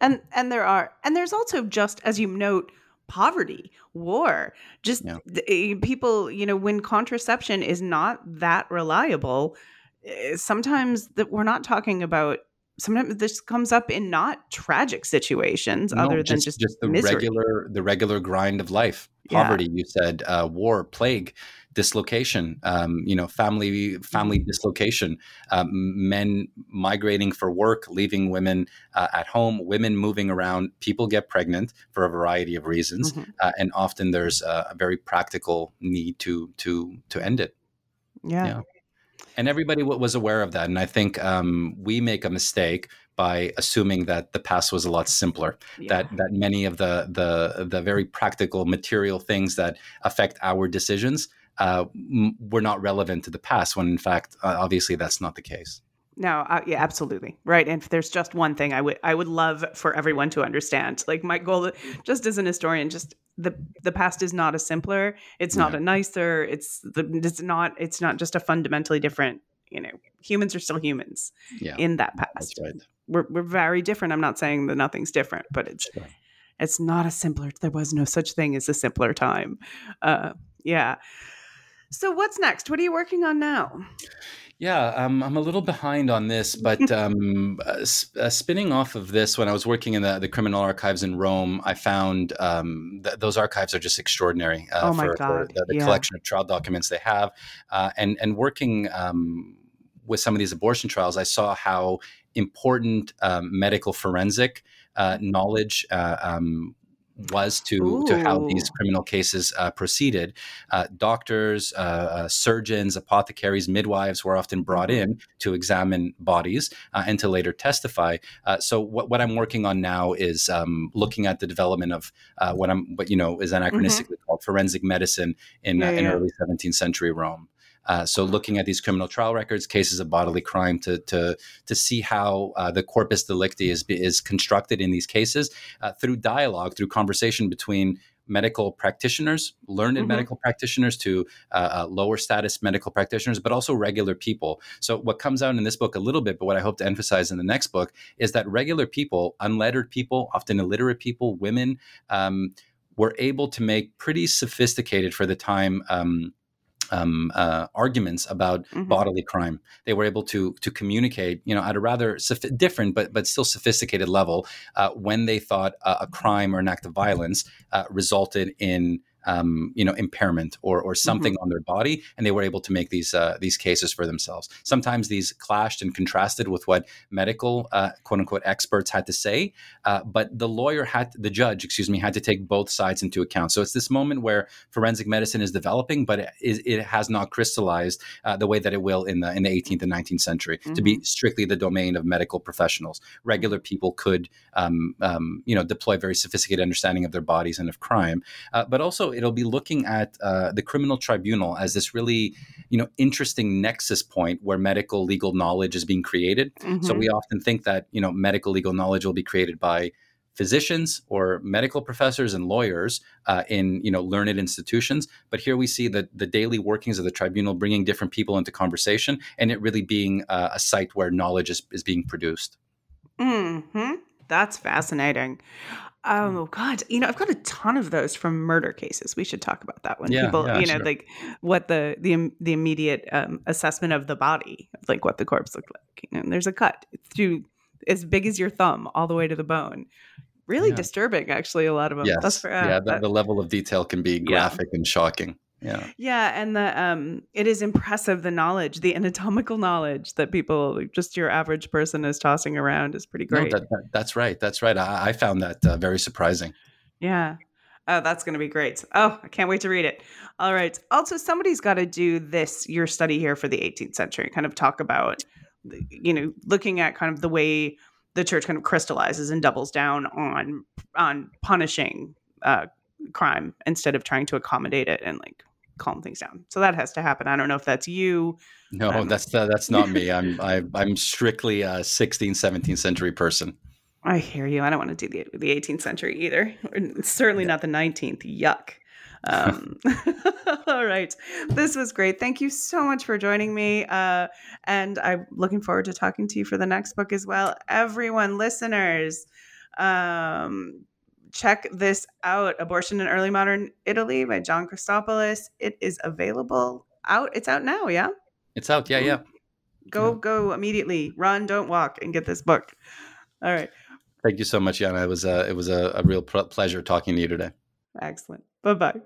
And and there are and there's also just as you note poverty, war, just yeah. Eh, people, you know, when contraception is not that reliable, eh, sometimes that we're not talking about sometimes this comes up in not tragic situations no, other than just, just the misery. regular the regular grind of life poverty yeah. you said uh, war plague dislocation, um, you know, family family dislocation, um, men migrating for work, leaving women uh, at home, women moving around. People get pregnant for a variety of reasons, mm-hmm. uh, and often there's a, a, very practical need to to to end it. yeah. yeah and everybody was aware of that. And I think um, we make a mistake by assuming that the past was a lot simpler. Yeah. That that many of the the the very practical material things that affect our decisions uh, were not relevant to the past. When in fact, uh, obviously, that's not the case. No, uh, yeah, absolutely right. And if there's just one thing I would I would love for everyone to understand, like my goal, just as an historian, just the the past is not a simpler it's not a nicer it's the it's not it's not just a fundamentally different you know humans are still humans yeah. in that past right. we're, we're very different i'm not saying that nothing's different but it's sure. it's not a simpler there was no such thing as a simpler time uh yeah so what's next what are you working on now yeah, um, I'm a little behind on this, but um, uh, uh, spinning off of this, when I was working in the, the criminal archives in Rome, I found um, th- those archives are just extraordinary uh, oh for, for, the, the yeah. collection of trial documents they have. Uh, and, and working um, with some of these abortion trials, I saw how important um, medical forensic uh, knowledge uh, um, was to to how these criminal cases uh, proceeded. Uh, doctors, uh, uh, surgeons, apothecaries, midwives were often brought mm-hmm. in to examine bodies uh, and to later testify. Uh, so what, what I'm working on now is um, looking at the development of what I'm what you know is anachronistically mm-hmm. called forensic medicine in, yeah, yeah. in early 17th century Rome. Uh, so looking at these criminal trial records, cases of bodily crime, to to to see how uh, the corpus delicti is is constructed in these cases uh, through dialogue, through conversation between medical practitioners, learned mm-hmm. medical practitioners, to uh, uh, lower status medical practitioners, but also regular people. So, what comes out in this book a little bit, but what I hope to emphasize in the next book is that regular people, unlettered people, often illiterate people, women, um, were able to make pretty sophisticated for the time. Um, um, uh, arguments about mm-hmm. bodily crime. They were able to to communicate, you know, at a rather soph- different but but still sophisticated level uh, when they thought a, a crime or an act of violence uh, resulted in um, you know impairment or or something mm-hmm. on their body, and they were able to make these uh, these cases for themselves. Sometimes these clashed and contrasted with what medical uh, quote unquote experts had to say, uh, but the lawyer had the judge, excuse me, had to take both sides into account. So it's this moment where forensic medicine is developing, but it, it has not crystallized uh, the way that it will in the in the 18th and 19th century mm-hmm. to be mm-hmm. strictly the domain of medical professionals. Regular people could um, um, you know deploy very sophisticated understanding of their bodies and of crime, uh, but also it'll be looking at uh, the criminal tribunal as this really you know interesting nexus point where medical legal knowledge is being created mm-hmm. so we mm-hmm. often think that you know medical legal knowledge will be created by physicians or medical professors and lawyers uh, in you know learned institutions but here we see the, the daily workings of the tribunal bringing different people into conversation and it really being uh, a site where knowledge is, is being produced hmm that's fascinating. Oh God! You know, I've got a ton of those from murder cases. We should talk about that when yeah, people, yeah, you know, sure. like what the the the immediate um, assessment of the body, like what the corpse looked like. You know, there's a cut through as big as your thumb all the way to the bone. Really yeah. disturbing, actually. A lot of them. Yes. For, uh, yeah, the, that, the, level of detail can be graphic and shocking. Yeah. Yeah, and the um it is impressive the knowledge, the anatomical knowledge that people just your average person is tossing around is pretty great. No, that, that, that's right. That's right. I, I found that uh, very surprising. Yeah. Oh, that's going to be great. Oh, I can't wait to read it. All right. Also, somebody's got to do this your study here for the 18th century. Kind of talk about you know, looking at kind of the way the church kind of crystallizes and doubles down on on punishing uh, crime instead of trying to accommodate it and like calm things down. So that has to happen. I don't know if that's you. No, um, that's uh, that's not me. I'm I, am i am strictly a 16th, 17th century person. I hear you. I don't want to do the the 18th century either. Certainly yeah. not the 19th. Yuck. Um, all right. This was great. Thank you so much for joining me. Uh, and I'm looking forward to talking to you for the next book as well. Everyone, listeners, um, check this out Abortion in Early Modern Italy by John Christopoulos. It is available out. It's out now, yeah? It's out. Yeah, yeah. Go, yeah. go immediately. Run, don't walk, and get this book. All right. Thank you so much, Jana. It was a, it was a, a real pleasure talking to you today. Excellent. Bye bye.